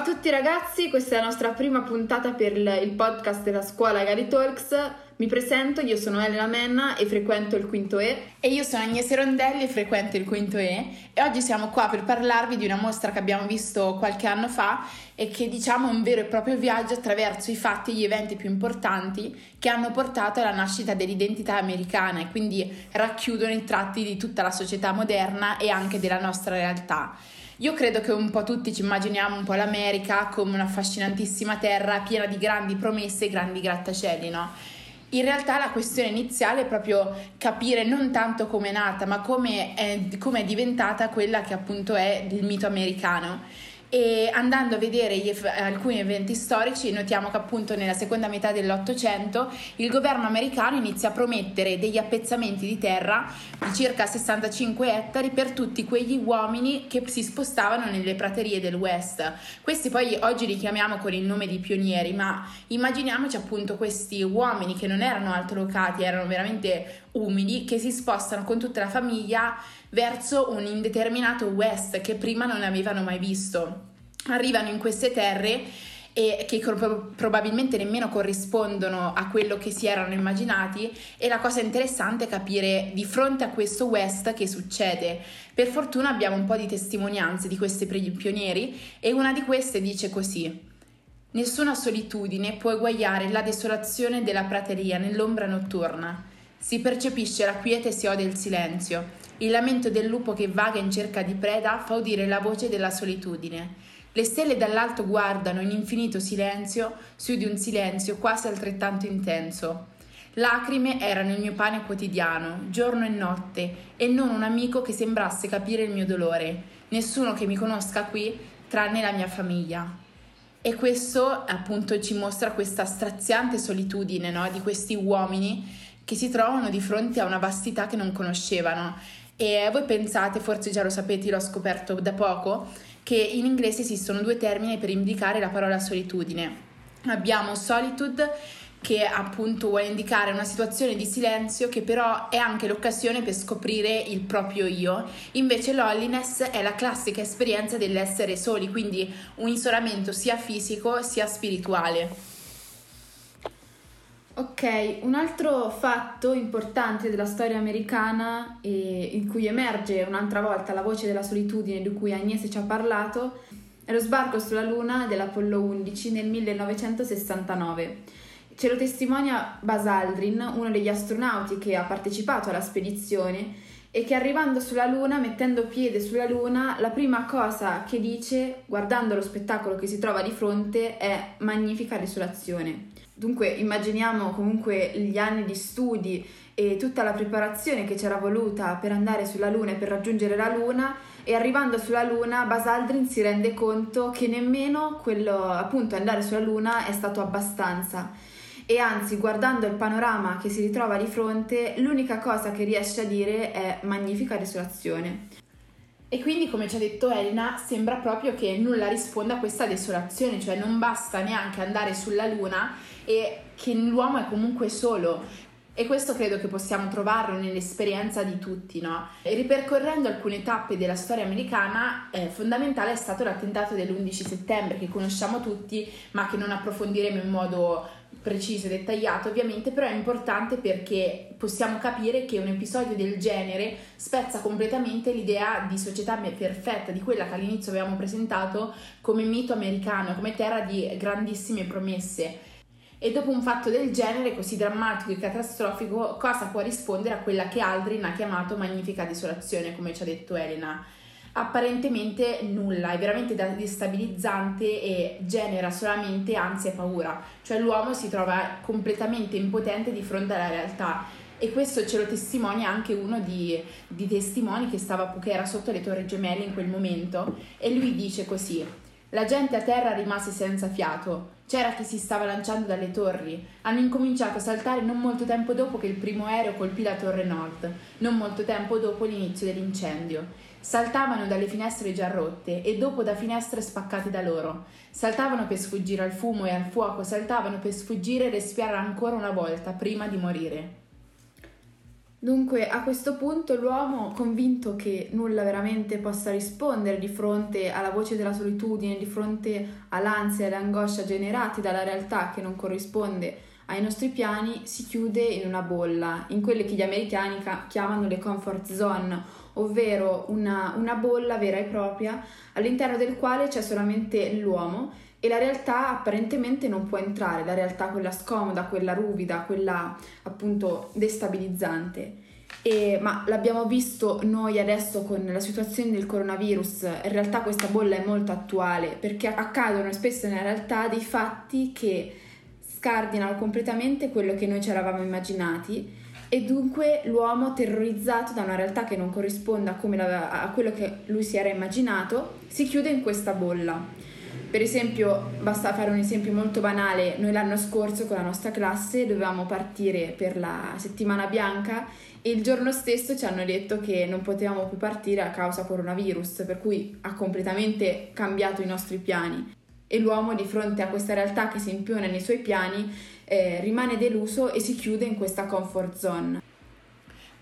Ciao a tutti ragazzi, questa è la nostra prima puntata per il podcast della scuola Gary Talks. Mi presento, io sono Elena Menna e frequento il quinto E. E io sono Agnese Rondelli e frequento il quinto E. E oggi siamo qua per parlarvi di una mostra che abbiamo visto qualche anno fa e che diciamo è un vero e proprio viaggio attraverso i fatti e gli eventi più importanti che hanno portato alla nascita dell'identità americana e quindi racchiudono i tratti di tutta la società moderna e anche della nostra realtà. Io credo che un po' tutti ci immaginiamo un po' l'America come un'affascinantissima terra piena di grandi promesse e grandi grattacieli, no? In realtà la questione iniziale è proprio capire non tanto come è nata, ma come è, come è diventata quella che appunto è il mito americano e andando a vedere gli, alcuni eventi storici notiamo che appunto nella seconda metà dell'Ottocento il governo americano inizia a promettere degli appezzamenti di terra di circa 65 ettari per tutti quegli uomini che si spostavano nelle praterie del West. Questi poi oggi li chiamiamo con il nome di pionieri, ma immaginiamoci appunto questi uomini che non erano altolocati, erano veramente umili, che si spostano con tutta la famiglia verso un indeterminato West che prima non avevano mai visto. Arrivano in queste terre e che probabilmente nemmeno corrispondono a quello che si erano immaginati e la cosa interessante è capire di fronte a questo West che succede. Per fortuna abbiamo un po' di testimonianze di questi pionieri e una di queste dice così Nessuna solitudine può eguagliare la desolazione della prateria nell'ombra notturna. Si percepisce la quiete e si ode il silenzio. Il lamento del lupo che vaga in cerca di preda fa udire la voce della solitudine. Le stelle dall'alto guardano in infinito silenzio su di un silenzio quasi altrettanto intenso. Lacrime erano il mio pane quotidiano, giorno e notte, e non un amico che sembrasse capire il mio dolore, nessuno che mi conosca qui, tranne la mia famiglia. E questo appunto ci mostra questa straziante solitudine no? di questi uomini che si trovano di fronte a una vastità che non conoscevano e voi pensate, forse già lo sapete, l'ho scoperto da poco, che in inglese esistono due termini per indicare la parola solitudine. Abbiamo solitude che appunto vuole indicare una situazione di silenzio che però è anche l'occasione per scoprire il proprio io. Invece loneliness è la classica esperienza dell'essere soli, quindi un isolamento sia fisico sia spirituale. Ok, un altro fatto importante della storia americana eh, in cui emerge un'altra volta la voce della solitudine di cui Agnese ci ha parlato è lo sbarco sulla Luna dell'Apollo 11 nel 1969. Ce lo testimonia Buzz Aldrin, uno degli astronauti che ha partecipato alla spedizione e che arrivando sulla Luna, mettendo piede sulla Luna, la prima cosa che dice, guardando lo spettacolo che si trova di fronte, è magnifica desolazione. Dunque immaginiamo comunque gli anni di studi e tutta la preparazione che c'era voluta per andare sulla Luna e per raggiungere la Luna e arrivando sulla Luna Buzz Aldrin si rende conto che nemmeno quello appunto andare sulla Luna è stato abbastanza e anzi guardando il panorama che si ritrova di fronte l'unica cosa che riesce a dire è magnifica desolazione. E quindi, come ci ha detto Elena, sembra proprio che nulla risponda a questa desolazione, cioè non basta neanche andare sulla Luna e che l'uomo è comunque solo. E questo credo che possiamo trovarlo nell'esperienza di tutti, no? E ripercorrendo alcune tappe della storia americana, eh, fondamentale è stato l'attentato dell'11 settembre, che conosciamo tutti, ma che non approfondiremo in modo preciso e dettagliato ovviamente, però è importante perché possiamo capire che un episodio del genere spezza completamente l'idea di società perfetta, di quella che all'inizio avevamo presentato come mito americano, come terra di grandissime promesse. E dopo un fatto del genere così drammatico e catastrofico, cosa può rispondere a quella che Aldrin ha chiamato magnifica desolazione, come ci ha detto Elena? Apparentemente nulla, è veramente destabilizzante e genera solamente ansia e paura, cioè l'uomo si trova completamente impotente di fronte alla realtà. E questo ce lo testimonia anche uno di, di testimoni che, stava, che era sotto le torri gemelle in quel momento. E lui dice così la gente a terra rimase senza fiato. C'era chi si stava lanciando dalle torri. Hanno incominciato a saltare non molto tempo dopo che il primo aereo colpì la torre nord, non molto tempo dopo l'inizio dell'incendio. Saltavano dalle finestre già rotte e dopo da finestre spaccate da loro. Saltavano per sfuggire al fumo e al fuoco, saltavano per sfuggire e respirare ancora una volta prima di morire. Dunque, a questo punto l'uomo, convinto che nulla veramente possa rispondere di fronte alla voce della solitudine, di fronte all'ansia e all'angoscia generati dalla realtà che non corrisponde ai nostri piani, si chiude in una bolla, in quelle che gli americani chiamano le comfort zone, ovvero una, una bolla vera e propria all'interno del quale c'è solamente l'uomo e la realtà apparentemente non può entrare, la realtà quella scomoda, quella ruvida, quella appunto destabilizzante. E, ma l'abbiamo visto noi adesso con la situazione del coronavirus, in realtà questa bolla è molto attuale perché accadono spesso nella realtà dei fatti che scardinano completamente quello che noi ci eravamo immaginati e dunque l'uomo terrorizzato da una realtà che non corrisponde a, a quello che lui si era immaginato si chiude in questa bolla. Per esempio, basta fare un esempio molto banale, noi l'anno scorso con la nostra classe dovevamo partire per la settimana bianca e il giorno stesso ci hanno detto che non potevamo più partire a causa coronavirus, per cui ha completamente cambiato i nostri piani. E l'uomo di fronte a questa realtà che si impone nei suoi piani eh, rimane deluso e si chiude in questa comfort zone.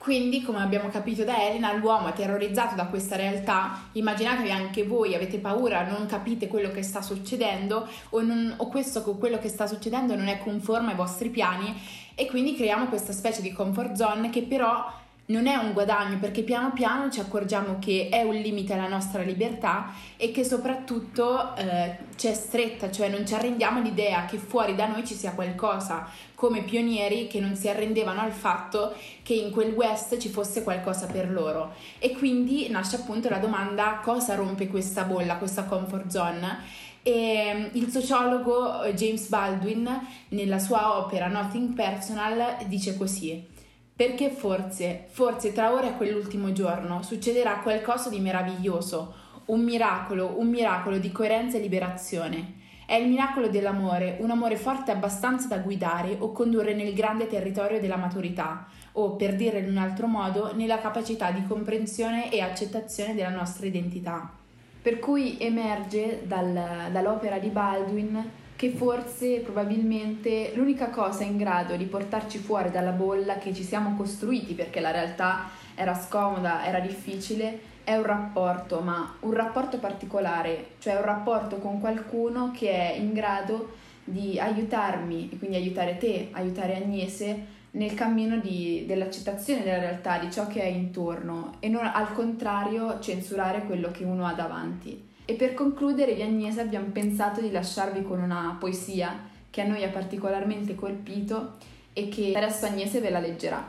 Quindi, come abbiamo capito da Elena, l'uomo è terrorizzato da questa realtà. Immaginatevi anche voi, avete paura, non capite quello che sta succedendo o, non, o questo quello che sta succedendo non è conforme ai vostri piani e quindi creiamo questa specie di comfort zone che però non è un guadagno perché piano piano ci accorgiamo che è un limite alla nostra libertà e che soprattutto eh, c'è stretta, cioè non ci arrendiamo all'idea che fuori da noi ci sia qualcosa, come pionieri che non si arrendevano al fatto che in quel West ci fosse qualcosa per loro. E quindi nasce appunto la domanda cosa rompe questa bolla, questa comfort zone. E mm, il sociologo eh, James Baldwin, nella sua opera Nothing Personal, dice così. Perché forse, forse tra ora e quell'ultimo giorno succederà qualcosa di meraviglioso, un miracolo, un miracolo di coerenza e liberazione. È il miracolo dell'amore, un amore forte abbastanza da guidare o condurre nel grande territorio della maturità, o per dire in un altro modo, nella capacità di comprensione e accettazione della nostra identità. Per cui emerge dal, dall'opera di Baldwin che forse probabilmente l'unica cosa in grado di portarci fuori dalla bolla che ci siamo costruiti perché la realtà era scomoda, era difficile, è un rapporto, ma un rapporto particolare, cioè un rapporto con qualcuno che è in grado di aiutarmi e quindi aiutare te, aiutare Agnese nel cammino di, dell'accettazione della realtà, di ciò che è intorno e non al contrario censurare quello che uno ha davanti. E per concludere, io Agnese abbiamo pensato di lasciarvi con una poesia che a noi ha particolarmente colpito e che adesso Agnese ve la leggerà.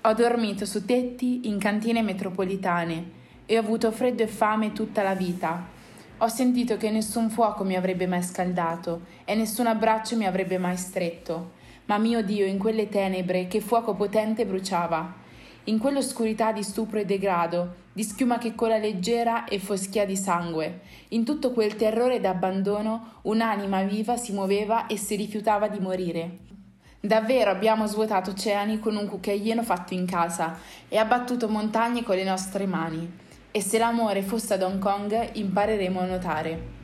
Ho dormito su tetti in cantine metropolitane e ho avuto freddo e fame tutta la vita. Ho sentito che nessun fuoco mi avrebbe mai scaldato e nessun abbraccio mi avrebbe mai stretto. Ma mio Dio, in quelle tenebre, che fuoco potente bruciava! in quell'oscurità di stupro e degrado, di schiuma che cola leggera e foschia di sangue, in tutto quel terrore d'abbandono, un'anima viva si muoveva e si rifiutava di morire. Davvero abbiamo svuotato oceani con un cucchiaino fatto in casa e abbattuto montagne con le nostre mani. E se l'amore fosse ad Hong Kong, impareremo a nuotare.